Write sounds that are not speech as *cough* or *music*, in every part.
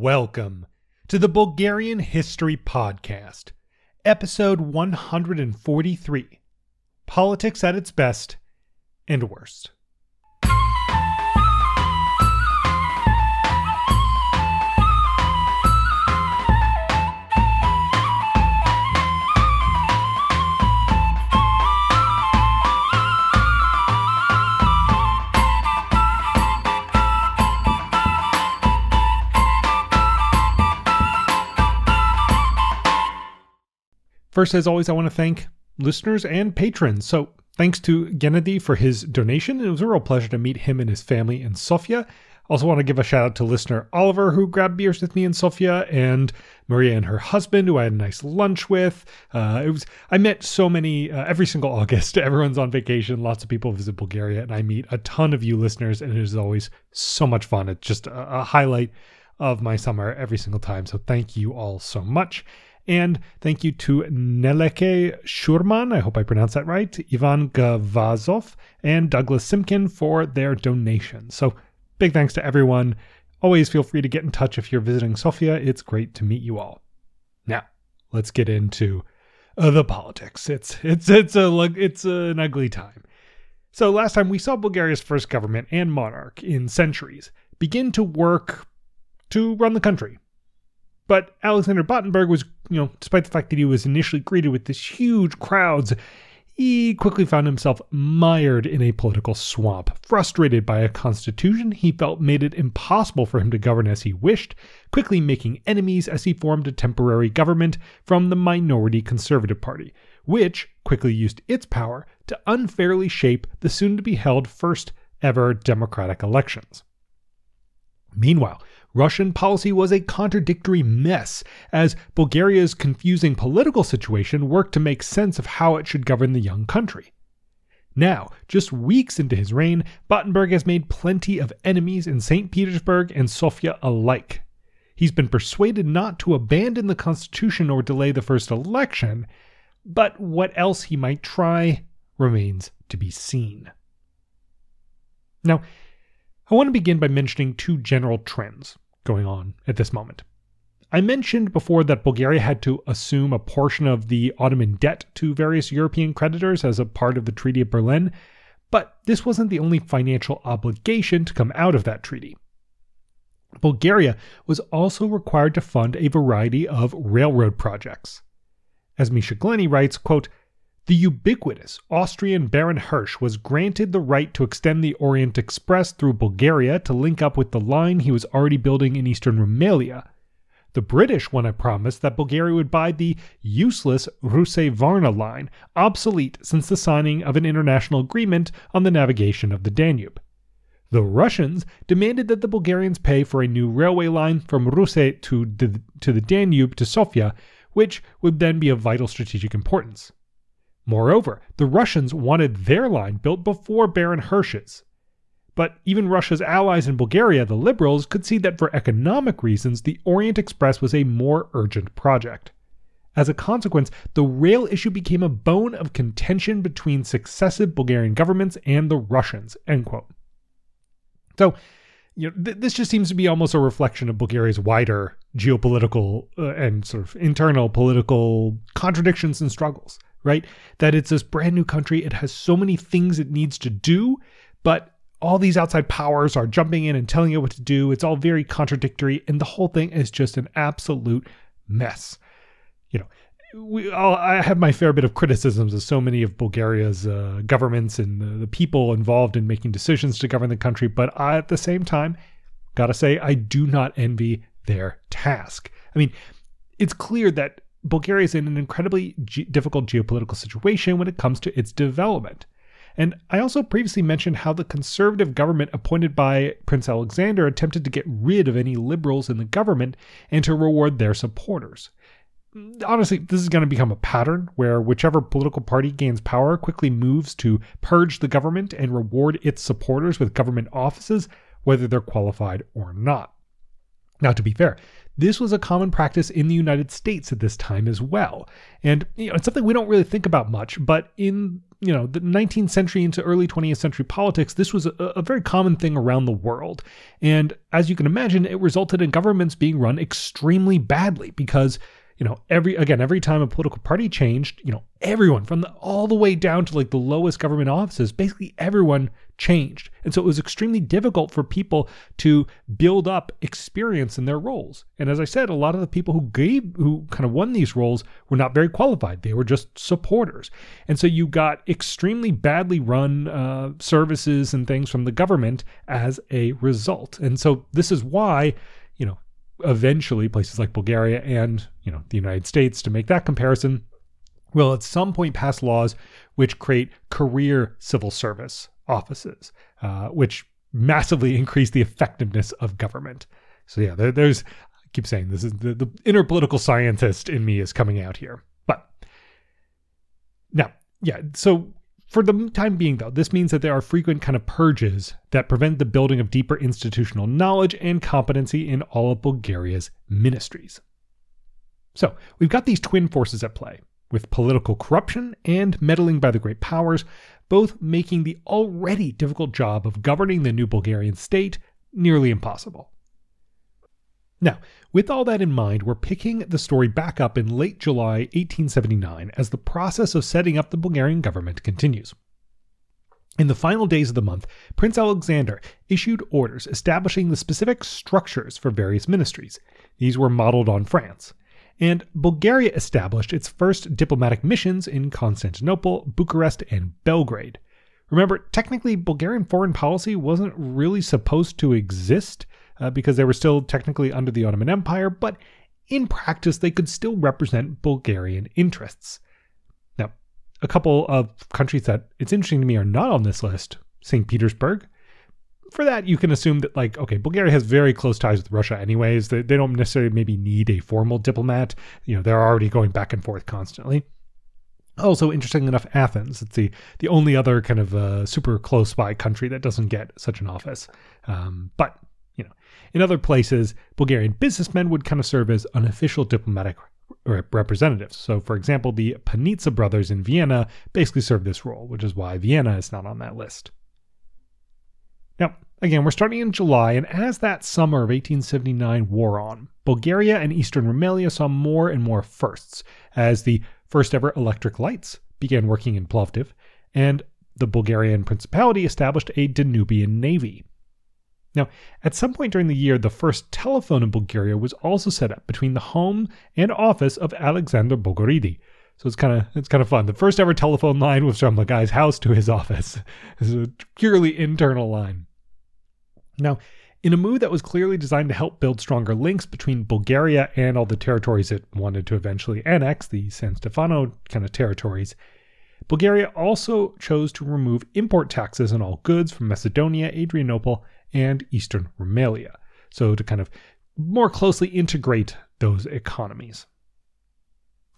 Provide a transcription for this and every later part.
Welcome to the Bulgarian History Podcast, episode 143 Politics at its Best and Worst. First, as always, I want to thank listeners and patrons. So, thanks to Gennady for his donation. It was a real pleasure to meet him and his family in Sofia. Also, want to give a shout out to listener Oliver, who grabbed beers with me in Sofia, and Maria and her husband, who I had a nice lunch with. Uh, it was I met so many uh, every single *laughs* August. Everyone's on vacation. Lots of people visit Bulgaria, and I meet a ton of you listeners, and it is always so much fun. It's just a, a highlight of my summer every single time. So, thank you all so much. And thank you to Neleke Shurman, I hope I pronounced that right, Ivan Gavazov, and Douglas Simkin for their donations. So big thanks to everyone. Always feel free to get in touch if you're visiting Sofia. It's great to meet you all. Now, let's get into uh, the politics. It's it's it's a it's an ugly time. So last time we saw Bulgaria's first government and monarch in centuries begin to work to run the country but Alexander Battenberg was, you know, despite the fact that he was initially greeted with this huge crowds, he quickly found himself mired in a political swamp, frustrated by a constitution he felt made it impossible for him to govern as he wished, quickly making enemies as he formed a temporary government from the minority Conservative Party, which quickly used its power to unfairly shape the soon to be held first ever democratic elections. Meanwhile, Russian policy was a contradictory mess, as Bulgaria's confusing political situation worked to make sense of how it should govern the young country. Now, just weeks into his reign, Battenberg has made plenty of enemies in St. Petersburg and Sofia alike. He's been persuaded not to abandon the constitution or delay the first election, but what else he might try remains to be seen. Now, I want to begin by mentioning two general trends going on at this moment. I mentioned before that Bulgaria had to assume a portion of the Ottoman debt to various European creditors as a part of the Treaty of Berlin, but this wasn't the only financial obligation to come out of that treaty. Bulgaria was also required to fund a variety of railroad projects. As Misha Glenny writes, quote, the ubiquitous Austrian Baron Hirsch was granted the right to extend the Orient Express through Bulgaria to link up with the line he was already building in eastern Rumelia. The British won a promise that Bulgaria would buy the useless Russe Varna line, obsolete since the signing of an international agreement on the navigation of the Danube. The Russians demanded that the Bulgarians pay for a new railway line from Russe to to the Danube to Sofia, which would then be of vital strategic importance. Moreover, the Russians wanted their line built before Baron Hirsch's. But even Russia's allies in Bulgaria, the liberals, could see that for economic reasons, the Orient Express was a more urgent project. As a consequence, the rail issue became a bone of contention between successive Bulgarian governments and the Russians. End quote. So, you know, th- this just seems to be almost a reflection of Bulgaria's wider geopolitical uh, and sort of internal political contradictions and struggles right? That it's this brand new country. It has so many things it needs to do, but all these outside powers are jumping in and telling it what to do. It's all very contradictory, and the whole thing is just an absolute mess. You know, we, i have my fair bit of criticisms of so many of Bulgaria's uh, governments and the, the, people involved in making decisions to govern the country, but I, at the same time, gotta say, I do not envy their task. I mean, it's clear that Bulgaria is in an incredibly ge- difficult geopolitical situation when it comes to its development. And I also previously mentioned how the conservative government appointed by Prince Alexander attempted to get rid of any liberals in the government and to reward their supporters. Honestly, this is going to become a pattern where whichever political party gains power quickly moves to purge the government and reward its supporters with government offices, whether they're qualified or not. Now, to be fair, this was a common practice in the United States at this time as well. And you know, it's something we don't really think about much, but in you know, the 19th century into early 20th century politics, this was a, a, very common thing around the world. And as you can imagine, it resulted in governments being run extremely badly because you know, every again, every time a political party changed, you know, everyone from the, all the way down to like the lowest government offices, basically everyone changed. And so it was extremely difficult for people to build up experience in their roles. And as I said, a lot of the people who gave who kind of won these roles were not very qualified. They were just supporters. And so you got extremely badly run uh, services and things from the government as a result. And so this is why, you know, eventually places like Bulgaria and, you know, the United States to make that comparison will at some point pass laws which create career civil service offices, uh, which massively increase the effectiveness of government. So yeah, there, there's I keep saying this is the, the inner political scientist in me is coming out here. But now, yeah, so for the time being, though, this means that there are frequent kind of purges that prevent the building of deeper institutional knowledge and competency in all of Bulgaria's ministries. So, we've got these twin forces at play, with political corruption and meddling by the great powers, both making the already difficult job of governing the new Bulgarian state nearly impossible. Now, with all that in mind, we're picking the story back up in late July 1879 as the process of setting up the Bulgarian government continues. In the final days of the month, Prince Alexander issued orders establishing the specific structures for various ministries. These were modeled on France. And Bulgaria established its first diplomatic missions in Constantinople, Bucharest, and Belgrade. Remember, technically, Bulgarian foreign policy wasn't really supposed to exist uh, because they were still technically under the Ottoman Empire, but in practice, they could still represent Bulgarian interests. Now, a couple of countries that it's interesting to me are not on this list St. Petersburg. For that, you can assume that, like, okay, Bulgaria has very close ties with Russia, anyways. They, they don't necessarily maybe need a formal diplomat. You know, they're already going back and forth constantly. Also, interesting enough, Athens. It's the, the only other kind of uh, super close by country that doesn't get such an office. Um, but in other places, Bulgarian businessmen would kind of serve as unofficial diplomatic representatives. So, for example, the Panizza brothers in Vienna basically served this role, which is why Vienna is not on that list. Now, again, we're starting in July, and as that summer of 1879 wore on, Bulgaria and Eastern Rumelia saw more and more firsts, as the first ever electric lights began working in Plovdiv, and the Bulgarian Principality established a Danubian navy. Now, at some point during the year, the first telephone in Bulgaria was also set up between the home and office of Alexander Bogoridi. So it's kind of it's kind of fun. The first ever telephone line was from the guy's house to his office. *laughs* This is a purely internal line. Now, in a move that was clearly designed to help build stronger links between Bulgaria and all the territories it wanted to eventually annex, the San Stefano kind of territories, Bulgaria also chose to remove import taxes on all goods from Macedonia, Adrianople, and Eastern Rumelia. So to kind of more closely integrate those economies.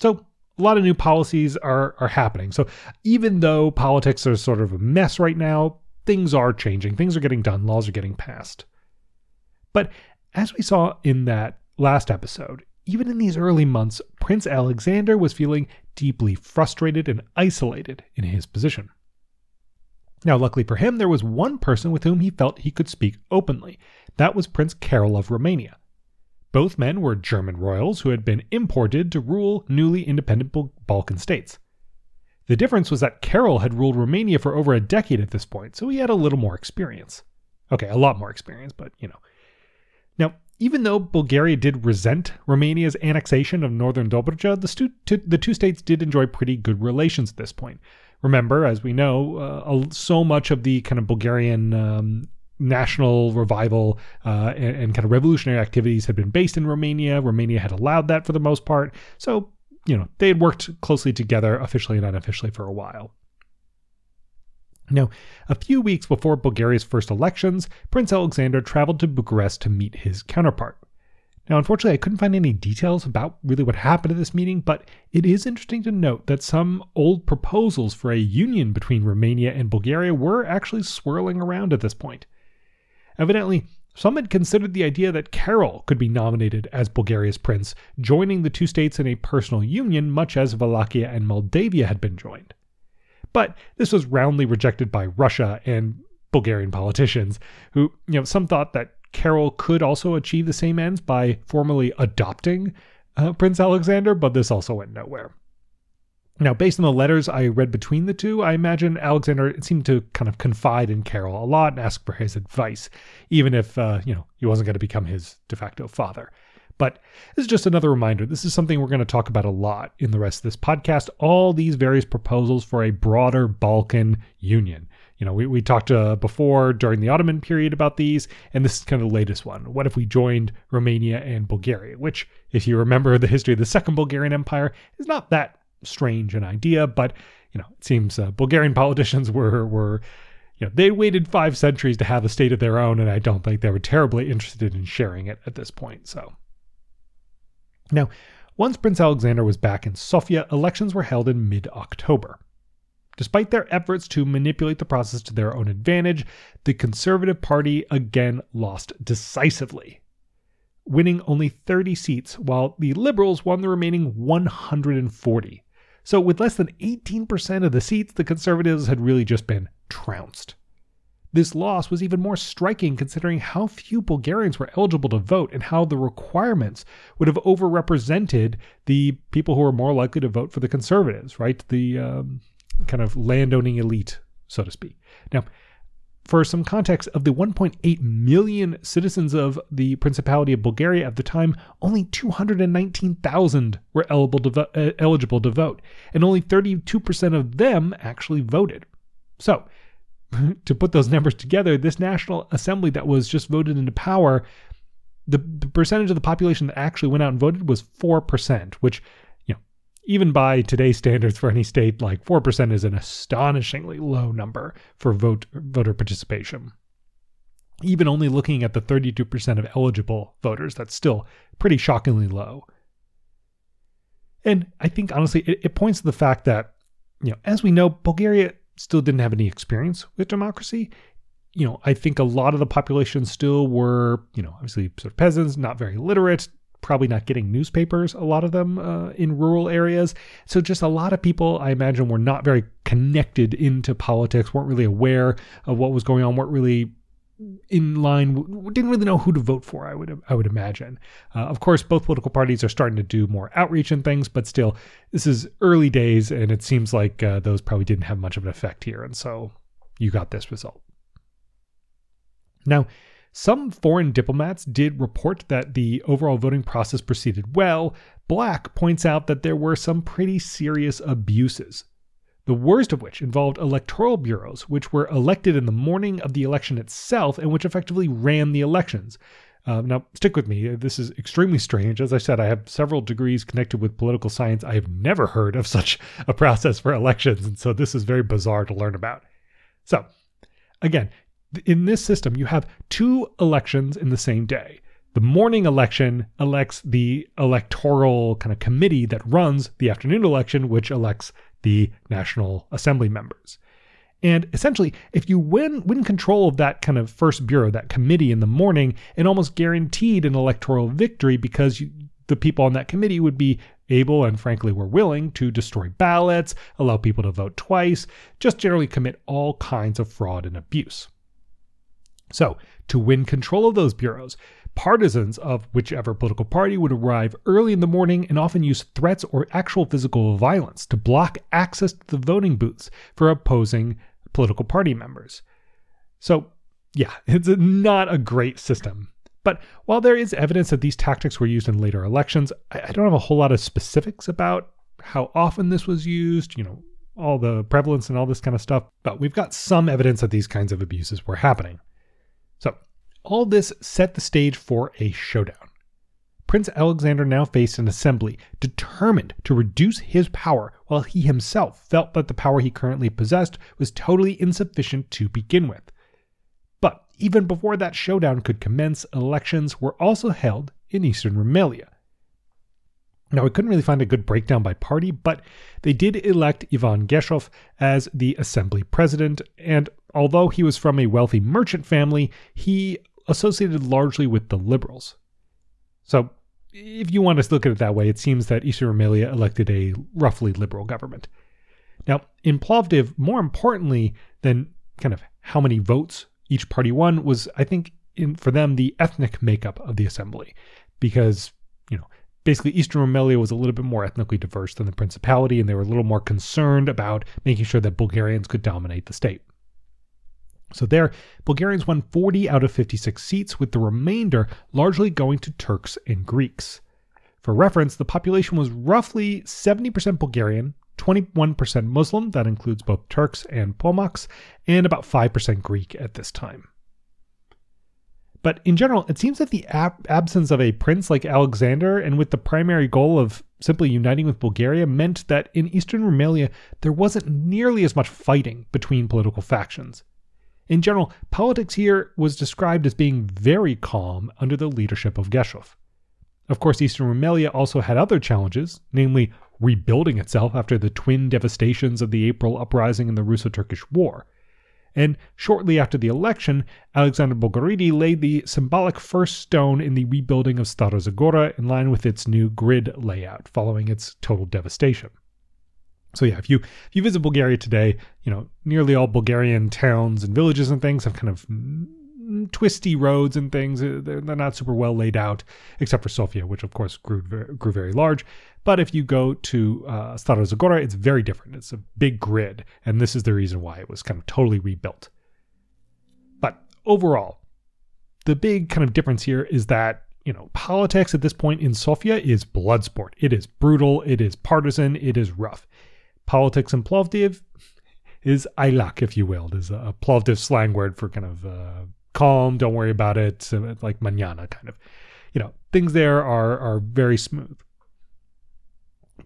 So a lot of new policies are, are happening. So even though politics are sort of a mess right now, things are changing. Things are getting done. Laws are getting passed. But as we saw in that last episode, even in these early months, Prince Alexander was feeling deeply frustrated and isolated in his position. Now, luckily for him, there was one person with whom he felt he could speak openly. That was Prince Carol of Romania. Both men were German royals who had been imported to rule newly independent Balkan states. The difference was that Carol had ruled Romania for over a decade at this point, so he had a little more experience. Okay, a lot more experience, but you know. Now, even though Bulgaria did resent Romania's annexation of northern Dobruja, the, stu- the two states did enjoy pretty good relations at this point. Remember, as we know, uh, so much of the kind of Bulgarian um, national revival uh, and, and, kind of revolutionary activities had been based in Romania. Romania had allowed that for the most part. So, you know, they had worked closely together, officially and unofficially, for a while. Now, a few weeks before Bulgaria's first elections, Prince Alexander traveled to Bucharest to meet his counterpart. Now, unfortunately, I couldn't find any details about really what happened at this meeting, but it is interesting to note that some old proposals for a union between Romania and Bulgaria were actually swirling around at this point. Evidently, some had considered the idea that Carol could be nominated as Bulgaria's prince, joining the two states in a personal union, much as Wallachia and Moldavia had been joined. But this was roundly rejected by Russia and Bulgarian politicians, who, you know, some thought that Carol could also achieve the same ends by formally adopting uh, Prince Alexander, but this also went nowhere. Now, based on the letters I read between the two, I imagine Alexander seemed to kind of confide in Carol a lot and ask for his advice, even if, uh, you know, he wasn't going to become his de facto father. But this is just another reminder. This is something we're going to talk about a lot in the rest of this podcast. All these various proposals for a broader Balkan union. You know, we, we talked uh, before during the Ottoman period about these, and this is kind of the latest one. What if we joined Romania and Bulgaria? Which, if you remember the history of the Second Bulgarian Empire, is not that strange an idea, but you know, it seems uh, Bulgarian *laughs* politicians were were you know, they waited five centuries to have a state of their own, and I don't think they were terribly interested in sharing it at this point. So, now, once Prince Alexander was back in Sofia, elections were held in mid October. Despite their efforts to manipulate the process to their own advantage, the Conservative Party again lost decisively, winning only 30 seats, while the Liberals won the remaining 140. So, with less than 18% of the seats, the Conservatives had really just been trounced. This loss was even more striking considering how few Bulgarians were eligible to vote and how the requirements would have overrepresented the people who were more likely to vote for the conservatives, right? The um, kind of landowning elite, so to speak. Now, for some context, of the 1.8 million citizens of the Principality of Bulgaria at the time, only 219,000 were eligible to, vo- uh, eligible to vote, and only 32% of them actually voted. So, *laughs* to put those numbers together, this National Assembly that was just voted into power, the, the percentage of the population that actually went out and voted was 4%, which, even by today's standards for any state, like 4% is an astonishingly low number for vote voter participation. Even only looking at the 32% of eligible voters, that's still pretty shockingly low. And I think honestly, it, it points to the fact that, you know, as we know, Bulgaria still didn't have any experience with democracy. You know, I think a lot of the population still were, you know, obviously sort of peasants, not very literate, probably not getting newspapers, a lot of them uh, in rural areas. So just a lot of people, I imagine, were not very connected into politics, weren't really aware of what was going on, weren't really in line didn't really know who to vote for i would i would imagine uh, of course both political parties are starting to do more outreach and things but still this is early days and it seems like uh, those probably didn't have much of an effect here and so you got this result now some foreign diplomats did report that the overall voting process proceeded well black points out that there were some pretty serious abuses the worst of which involved electoral bureaus, which were elected in the morning of the election itself and which effectively ran the elections. Uh, now, stick with me. This is extremely strange. As I said, I have several degrees connected with political science. I have never heard of such a process for elections, and so this is very bizarre to learn about. So, again, in this system, you have two elections in the same day. The morning election elects the electoral kind of committee that runs the afternoon election, which elects the National Assembly members. And essentially, if you win win control of that kind of first bureau, that committee in the morning, it almost guaranteed an electoral victory because you, the people on that committee would be able and frankly were willing to destroy ballots, allow people to vote twice, just generally commit all kinds of fraud and abuse. So, to win control of those bureaus, Partisans of whichever political party would arrive early in the morning and often use threats or actual physical violence to block access to the voting booths for opposing political party members. So, yeah, *laughs* it's not a great system. But while there is evidence that these tactics were used in later elections, I don't have a whole lot of specifics about how often this was used, you know, all the prevalence and all this kind of stuff. But we've got some evidence that these kinds of abuses were happening. All this set the stage for a showdown. Prince Alexander now faced an assembly determined to reduce his power, while he himself felt that the power he currently possessed was totally insufficient to begin with. But even before that showdown could commence, elections were also held in eastern Rumelia. Now, we couldn't really find a good breakdown by party, but they did elect Ivan Geshov as the assembly president, and although he was from a wealthy merchant family, he associated largely with the liberals. So, if you want to look at it that way, it seems that Eastern Rumelia elected a roughly liberal government. Now, in Plovdiv, more importantly than kind of how many votes each party won was, I think, in, for them, the ethnic makeup of the assembly. Because, you know, basically Eastern Rumelia was a little bit more ethnically diverse than the Principality, and they were a little more concerned about making sure that Bulgarians could dominate the state. So there, Bulgarians won 40 out of 56 seats, with the remainder largely going to Turks and Greeks. For reference, the population was roughly 70% Bulgarian, 21% Muslim, that includes both Turks and Pomaks, and about 5% Greek at this time. But in general, it seems that the ab- absence of a prince like Alexander, and with the primary goal of simply uniting with Bulgaria, meant that in eastern Rumelia there wasn't nearly as much fighting between political factions. In general, politics here was described as being very calm under the leadership of Geshov. Of course, Eastern Rumelia also had other challenges, namely rebuilding itself after the twin devastations of the April uprising and the Russo Turkish War. And shortly after the election, Alexander Bogoridi laid the symbolic first stone in the rebuilding of Stara Zagora in line with its new grid layout following its total devastation. So yeah, if you if you visit Bulgaria today, you know nearly all Bulgarian towns and villages and things have kind of twisty roads and things. Uh, they're, they're not super well laid out, except for Sofia, which of course grew grew very large. But if you go to uh, Stara Zagora, it's very different. It's a big grid, and this is the reason why it was kind of totally rebuilt. But overall, the big kind of difference here is that you know politics at this point in Sofia is blood sport. It is brutal. It is partisan. It is rough politics in Plovdiv is aylak, if you will. There's a Plovdiv slang word for kind of uh, calm, don't worry about it, like manana kind of. You know, things there are are very smooth.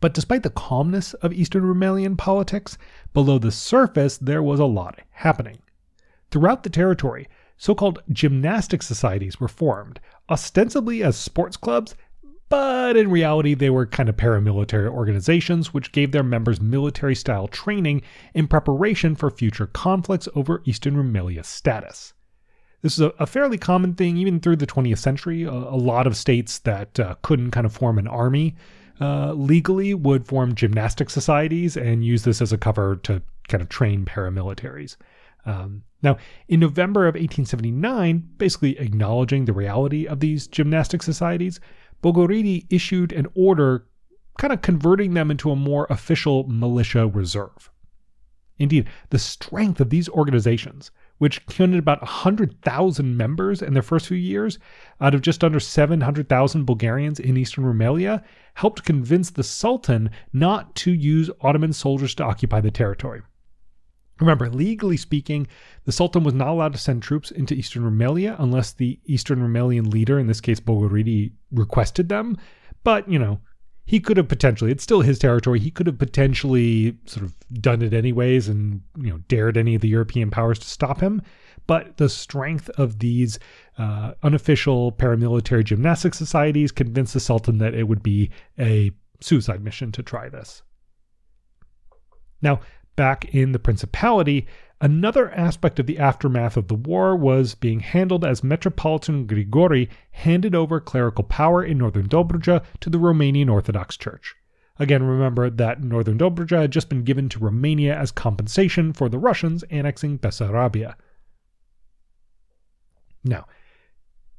But despite the calmness of Eastern Rumelian politics, below the surface there was a lot happening. Throughout the territory, so called gymnastic societies were formed, ostensibly as sports clubs but in reality, they were kind of paramilitary organizations which gave their members military style training in preparation for future conflicts over Eastern Rumelia status. This is a, fairly common thing even through the 20th century. A, a lot of states that uh, couldn't kind of form an army uh, legally would form gymnastic societies and use this as a cover to kind of train paramilitaries. Um, now, in November of 1879, basically acknowledging the reality of these gymnastic societies, Bogoridi issued an order kind of converting them into a more official militia reserve. Indeed, the strength of these organizations, which counted about 100,000 members in their first few years out of just under 700,000 Bulgarians in eastern Rumelia, helped convince the Sultan not to use Ottoman soldiers to occupy the territory. Remember, legally speaking, the Sultan was not allowed to send troops into eastern Rumelia unless the eastern Rumelian leader, in this case Bogoridi, requested them. But, you know, he could have potentially, it's still his territory, he could have potentially sort of done it anyways and, you know, dared any of the European powers to stop him. But the strength of these uh, unofficial paramilitary gymnastic societies convinced the Sultan that it would be a suicide mission to try this. Now, back in the Principality, another aspect of the aftermath of the war was being handled as Metropolitan Grigori handed over clerical power in northern Dobruja to the Romanian Orthodox Church. Again, remember that northern Dobruja had just been given to Romania as compensation for the Russians annexing Bessarabia. Now,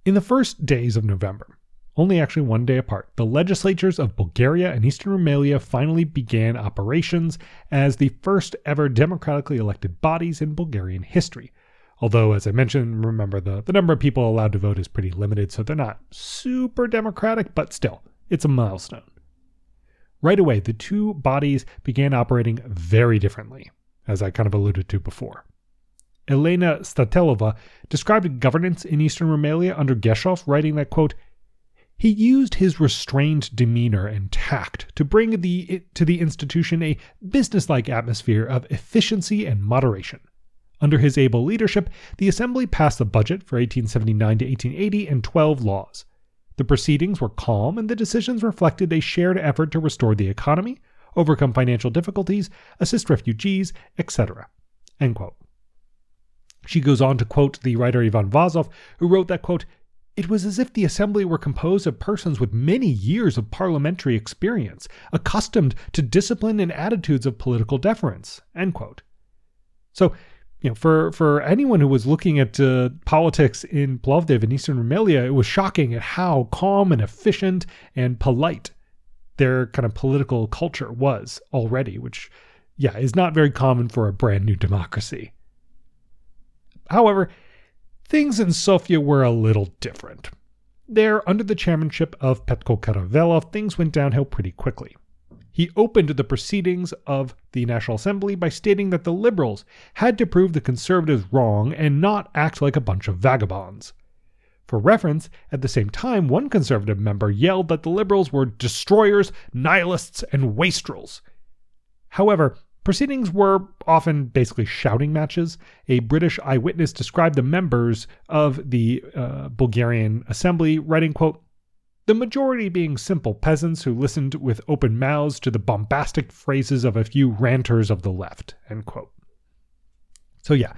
in the first days of November, only actually one day apart, the legislatures of Bulgaria and Eastern Rumelia finally began operations as the first ever democratically elected bodies in Bulgarian history. Although, as I mentioned, remember the, the number of people allowed to vote is pretty limited, so they're not super democratic, but still, it's a milestone. Right away, the two bodies began operating very differently, as I kind of alluded to before. Elena Statelova described governance in Eastern Rumelia under Geshov, writing that, quote, he used his restrained demeanor and tact to bring the, to the institution a businesslike atmosphere of efficiency and moderation. Under his able leadership, the Assembly passed the budget for 1879 to 1880 and 12 laws. The proceedings were calm and the decisions reflected a shared effort to restore the economy, overcome financial difficulties, assist refugees, etc. She goes on to quote the writer Ivan Vazov, who wrote that, quote, It was as if the assembly were composed of persons with many years of parliamentary experience, accustomed to discipline and attitudes of political deference. So, you know, for, for anyone who was looking at uh, politics in Plovdiv and Eastern Rumelia, it was shocking at how calm and efficient and polite their kind of political culture was already, which, yeah, is not very common for a brand new democracy. However, things in Sofia were a little different. There, under the chairmanship of Petko Karavelov, things went downhill pretty quickly. He opened the proceedings of the National Assembly by stating that the liberals had to prove the conservatives wrong and not act like a bunch of vagabonds. For reference, at the same time, one conservative member yelled that the liberals were destroyers, nihilists, and wastrels. However, proceedings were often basically shouting matches. A British eyewitness described the members of the uh, Bulgarian assembly, writing, quote, the majority being simple peasants who listened with open mouths to the bombastic phrases of a few ranters of the left. End quote. So yeah,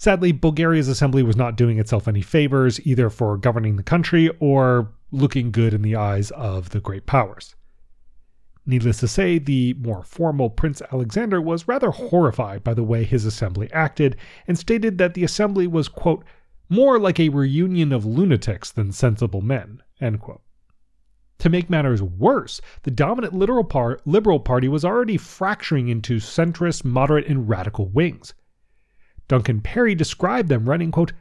Sadly, Bulgaria's assembly was not doing itself any favors, either for governing the country or looking good in the eyes of the great powers. Needless to say, the more formal Prince Alexander was rather horrified by the way his assembly acted and stated that the assembly was, quote, more like a reunion of lunatics than sensible men, To make matters worse, the dominant liberal party was already fracturing into centrist, moderate, and radical wings. Duncan Perry described them, running, quote,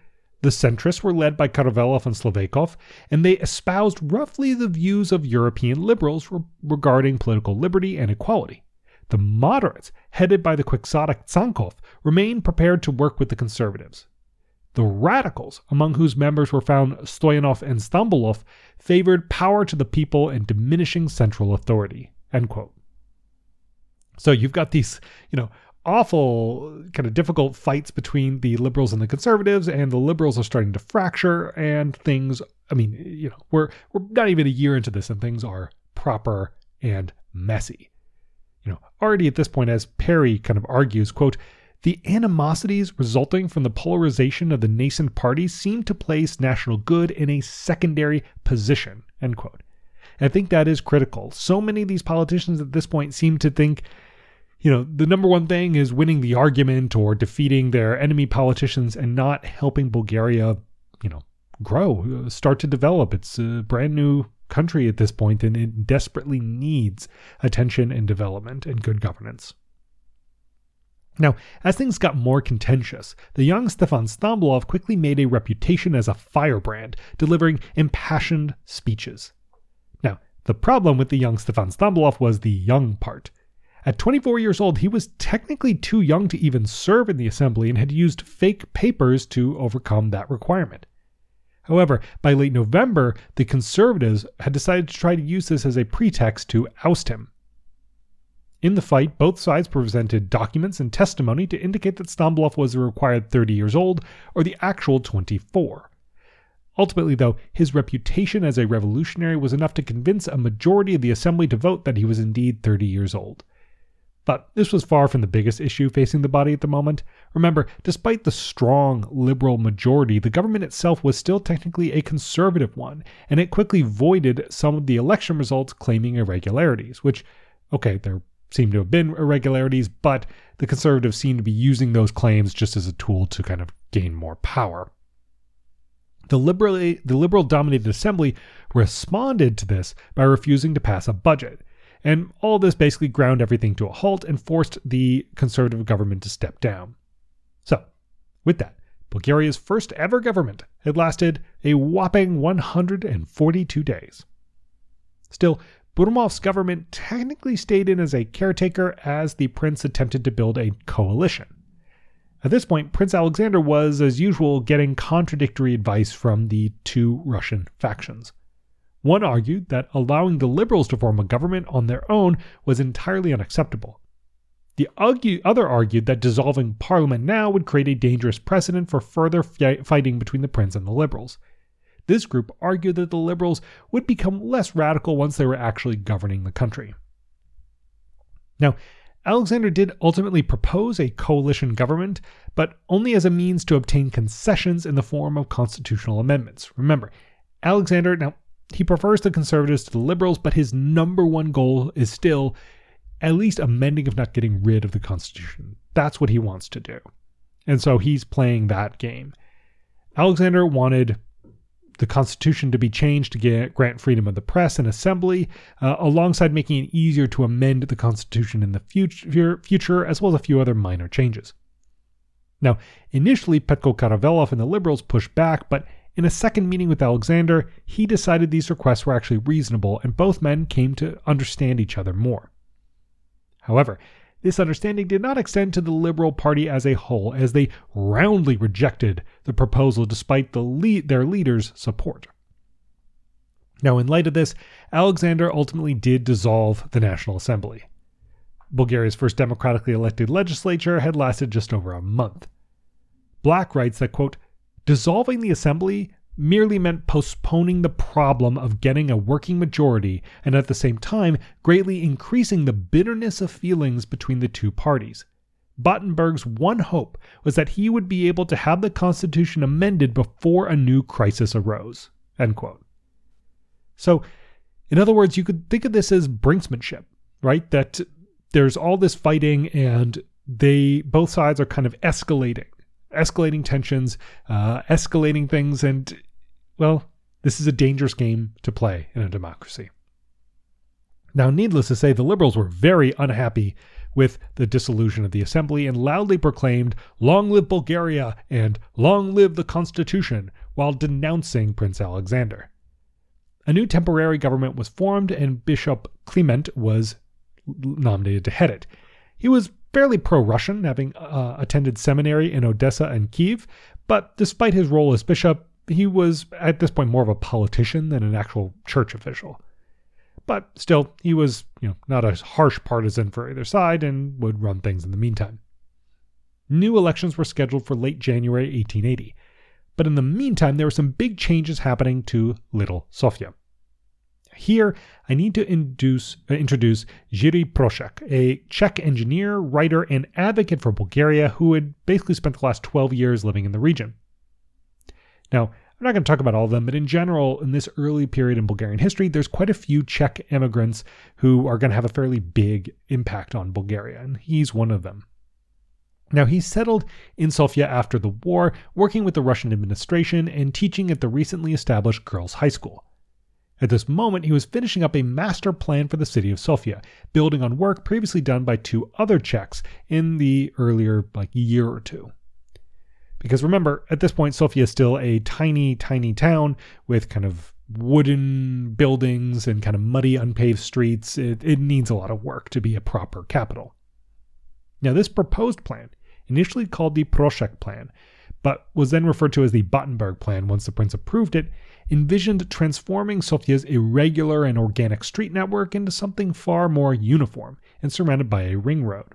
the centrists were led by Karavelov and Slaveykov, and they espoused roughly the views of European liberals re- regarding political liberty and equality. The moderates, headed by the quixotic Tsankov, remained prepared to work with the conservatives. The radicals, among whose members were found Stoyanov and Stambolov, favored power to the people and diminishing central authority. End quote. So you've got these, you know, awful kind of difficult fights between the liberals and the conservatives and the liberals are starting to fracture and things i mean you know we're we're not even a year into this and things are proper and messy. You know already at this point as perry kind of argues quote the animosities resulting from the polarization of the nascent parties seem to place national good in a secondary position end quote. I think that is critical. So many of these politicians at this point seem to think you know, the number one thing is winning the argument or defeating their enemy politicians and not helping Bulgaria, you know, grow, uh, start to develop. It's a brand new country at this point and it desperately needs attention and development and good governance. Now, as things got more contentious, the young Stefan Stambolov quickly made a reputation as a firebrand, delivering impassioned speeches. Now, the problem with the young Stefan Stambolov was the young part. At 24 years old, he was technically too young to even serve in the assembly and had used fake papers to overcome that requirement. However, by late November, the conservatives had decided to try to use this as a pretext to oust him. In the fight, both sides presented documents and testimony to indicate that Stambolov was the required 30 years old or the actual 24. Ultimately, though, his reputation as a revolutionary was enough to convince a majority of the assembly to vote that he was indeed 30 years old. But this was far from the biggest issue facing the body at the moment. Remember, despite the strong liberal majority, the government itself was still technically a conservative one, and it quickly voided some of the election results claiming irregularities, which, okay, there seem to have been irregularities, but the conservatives seem to be using those claims just as a tool to kind of gain more power. The, liberally, the liberal dominated assembly responded to this by refusing to pass a budget, and all this basically ground everything to a halt and forced the conservative government to step down. So, with that, Bulgaria's first ever government had lasted a whopping 142 days. Still, Burmov's government technically stayed in as a caretaker as the prince attempted to build a coalition. At this point, Prince Alexander was, as usual, getting contradictory advice from the two Russian factions. One argued that allowing the liberals to form a government on their own was entirely unacceptable. The other argued that dissolving parliament now would create a dangerous precedent for further fighting between the prince and the liberals. This group argued that the liberals would become less radical once they were actually governing the country. Now, Alexander did ultimately propose a coalition government, but only as a means to obtain concessions in the form of constitutional amendments. Remember, Alexander, now, he prefers the conservatives to the liberals, but his number one goal is still at least amending, if not getting rid of the Constitution. That's what he wants to do. And so he's playing that game. Alexander wanted the Constitution to be changed to get, grant freedom of the press and assembly, uh, alongside making it easier to amend the Constitution in the future, future, as well as a few other minor changes. Now, initially, Petko Karavelov and the liberals pushed back, but in a second meeting with Alexander, he decided these requests were actually reasonable, and both men came to understand each other more. However, this understanding did not extend to the Liberal Party as a whole, as they roundly rejected the proposal despite the their leaders' support. Now, in light of this, Alexander ultimately did dissolve the National Assembly. Bulgaria's first democratically elected legislature had lasted just over a month. Black writes that, quote, dissolving the assembly merely meant postponing the problem of getting a working majority and at the same time greatly increasing the bitterness of feelings between the two parties. Battenberg's one hope was that he would be able to have the Constitution amended before a new crisis arose. So, in other words, you could think of this as brinksmanship, right? That there's all this fighting and they both sides are kind of escalating escalating tensions, uh, escalating things, and well, this is a dangerous game to play in a democracy. Now, needless to say, the liberals were very unhappy with the dissolution of the assembly and loudly proclaimed, Long live Bulgaria and Long live the Constitution, while denouncing Prince Alexander. A new temporary government was formed and Bishop Clement was nominated to head it. He was fairly pro Russian, having uh, attended seminary in Odessa and Kiev, but despite his role as bishop, he was at this point more of a politician than an actual church official. But still, he was, you know, not a harsh partisan for either side and would run things in the meantime. New elections were scheduled for late January 1880. But in the meantime, there were some big changes happening to Little Sofia. Here, I need to induce, uh, introduce Jiří Prošek, a Czech engineer, writer, and advocate for Bulgaria who had basically spent the last 12 years living in the region. Now, I'm not going to talk about all of them, but in general, in this early period in Bulgarian history, there's quite a few Czech immigrants who are going to have a fairly big impact on Bulgaria, and he's one of them. Now, he settled in Sofia after the war, working with the Russian administration and teaching at the recently established girls' high school. At this moment, he was finishing up a master plan for the city of Sofia, building on work previously done by two other Czechs in the earlier like year or two. Because remember, at this point, Sofia is still a tiny, tiny town with kind of wooden buildings and kind of muddy, unpaved streets. It, it needs a lot of work to be a proper capital. Now, this proposed plan, initially called the Prošek Plan, but was then referred to as the Battenberg Plan once the prince approved it, envisioned transforming Sofia's irregular and organic street network into something far more uniform and surrounded by a ring road.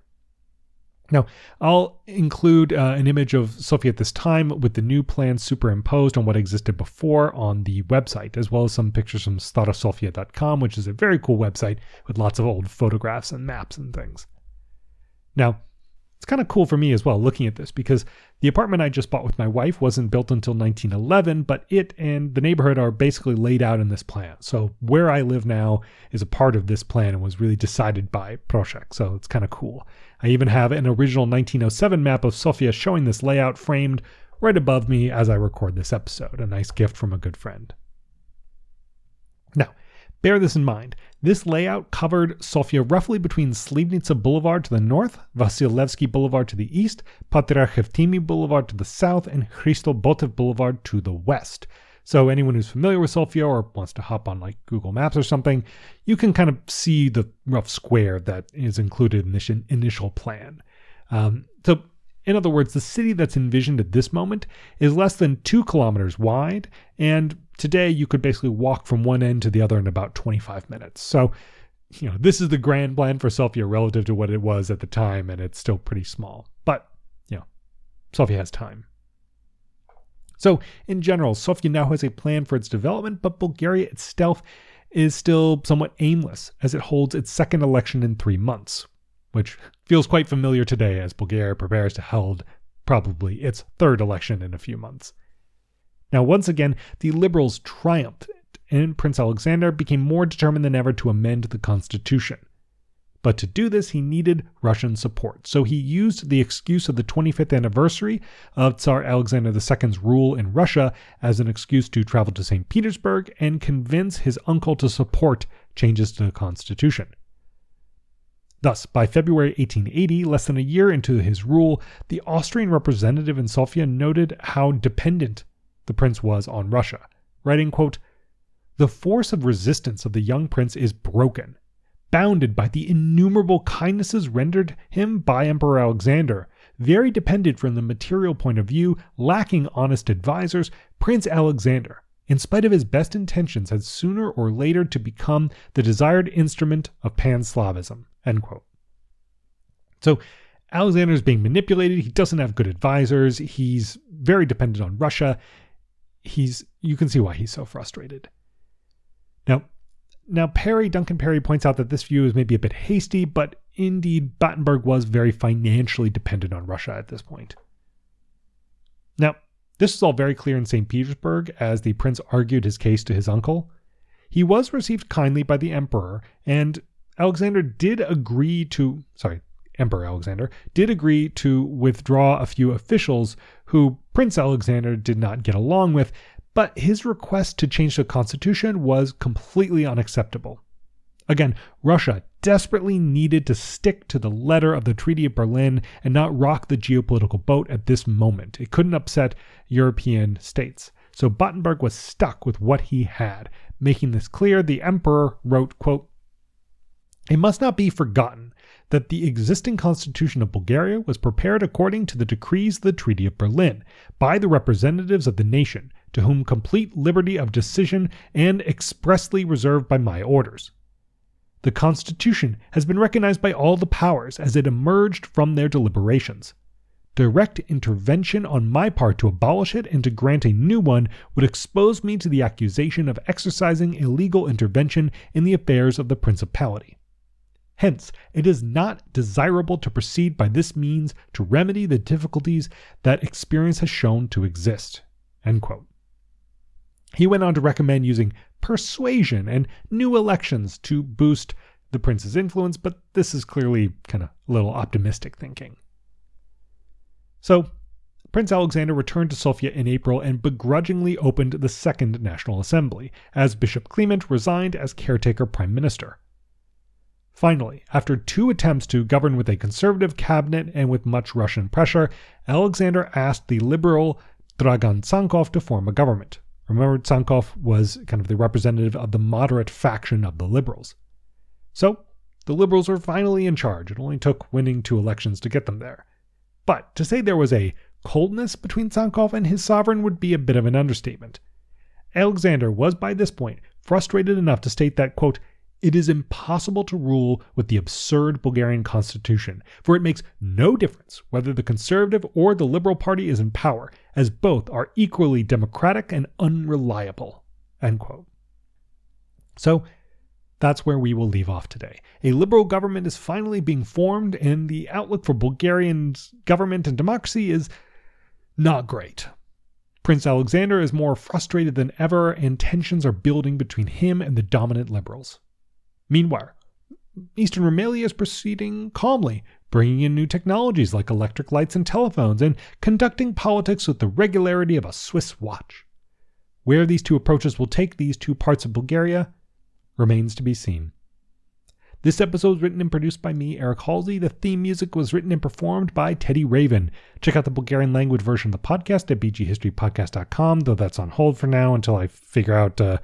Now, I'll include uh, an image of Sofia at this time with the new plan superimposed on what existed before on the website, as well as some pictures from starosofia.com, which is a very cool website with lots of old photographs and maps and things. Now, it's kind of cool for me as well looking at this because the apartment I just bought with my wife wasn't built until 1911, but it and the neighborhood are basically laid out in this plan. So where I live now is a part of this plan and was really decided by Prošek. So it's kind of cool. I even have an original 1907 map of Sofia showing this layout framed right above me as I record this episode, a nice gift from a good friend. Now, bear this in mind. This layout covered Sofia roughly between Slivnica Boulevard to the north, Vasil Levski Boulevard to the east, Patriarch Eftimi Boulevard to the south, and Christo Botev Boulevard to the west. So anyone who's familiar with Sofia or wants to hop on like Google Maps or something, you can kind of see the rough square that is included in this initial plan. Um, so in other words, the city that's envisioned at this moment is less than two kilometers wide, and today you could basically walk from one end to the other in about 25 minutes. So, you know, this is the grand plan for Sofia relative to what it was at the time, and it's still pretty small. But, you know, Sofia has time. So, in general, Sofia now has a plan for its development, but Bulgaria itself is still somewhat aimless as it holds its second election in three months, which feels quite familiar today as Bulgaria prepares to hold probably its third election in a few months. Now, once again, the liberals triumphed, and Prince Alexander became more determined than ever to amend the constitution. But to do this, he needed Russian support. So he used the excuse of the 25th anniversary of Tsar Alexander II's rule in Russia as an excuse to travel to St. Petersburg and convince his uncle to support changes to the constitution. Thus, by February 1880, less than a year into his rule, the Austrian representative in Sofia noted how dependent the prince was on Russia, writing, quote, The force of resistance of the young prince is broken bounded by the innumerable kindnesses rendered him by Emperor Alexander. Very dependent from the material point of view, lacking honest advisers, Prince Alexander, in spite of his best intentions, had sooner or later to become the desired instrument of Pan-Slavism. So Alexander is being manipulated. He doesn't have good advisors. He's very dependent on Russia. He's you can see why he's so frustrated. Now, now, Perry, Duncan Perry points out that this view is maybe a bit hasty, but indeed, Battenberg was very financially dependent on Russia at this point. Now, this is all very clear in St. Petersburg as the prince argued his case to his uncle. He was received kindly by the emperor, and Alexander did agree to, sorry, Emperor Alexander did agree to withdraw a few officials who Prince Alexander did not get along with, but his request to change the constitution was completely unacceptable. Again, Russia desperately needed to stick to the letter of the Treaty of Berlin and not rock the geopolitical boat at this moment. It couldn't upset European states. So Battenberg was stuck with what he had. Making this clear, the emperor wrote, quote, It must not be forgotten that the existing constitution of Bulgaria was prepared according to the decrees of the Treaty of Berlin by the representatives of the nation, to whom complete liberty of decision and expressly reserved by my orders. The Constitution has been recognized by all the powers as it emerged from their deliberations. Direct intervention on my part to abolish it and to grant a new one would expose me to the accusation of exercising illegal intervention in the affairs of the Principality. Hence, it is not desirable to proceed by this means to remedy the difficulties that experience has shown to exist. He went on to recommend using persuasion and new elections to boost the prince's influence, but this is clearly kind of a little optimistic thinking. So, Prince Alexander returned to Sofia in April and begrudgingly opened the Second National Assembly, as Bishop Clement resigned as caretaker prime minister. Finally, after two attempts to govern with a conservative cabinet and with much Russian pressure, Alexander asked the liberal Dragan Tsankov to form a government. Remember, Tsankov was kind of the representative of the moderate faction of the liberals. So, the liberals were finally in charge. It only took winning two elections to get them there. But to say there was a coldness between Tsankov and his sovereign would be a bit of an understatement. Alexander was by this point frustrated enough to state that, quote, it is impossible to rule with the absurd Bulgarian constitution, for it makes no difference whether the conservative or the liberal party is in power, as both are equally democratic and unreliable. So, that's where we will leave off today. A liberal government is finally being formed, and the outlook for Bulgarian government and democracy is not great. Prince Alexander is more frustrated than ever, and tensions are building between him and the dominant liberals. Meanwhile, Eastern Rumelia is proceeding calmly, bringing in new technologies like electric lights and telephones, and conducting politics with the regularity of a Swiss watch. Where these two approaches will take these two parts of Bulgaria remains to be seen. This episode was written and produced by me, Eric Halsey. The theme music was written and performed by Teddy Raven. Check out the Bulgarian language version of the podcast at bghistorypodcast.com, though that's on hold for now until I figure out uh,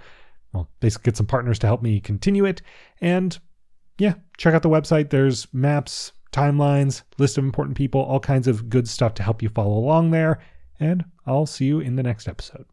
well, basically get some partners to help me continue it. And yeah, check out the website. There's maps, timelines, list of important people, all kinds of good stuff to help you follow along there. And I'll see you in the next episode.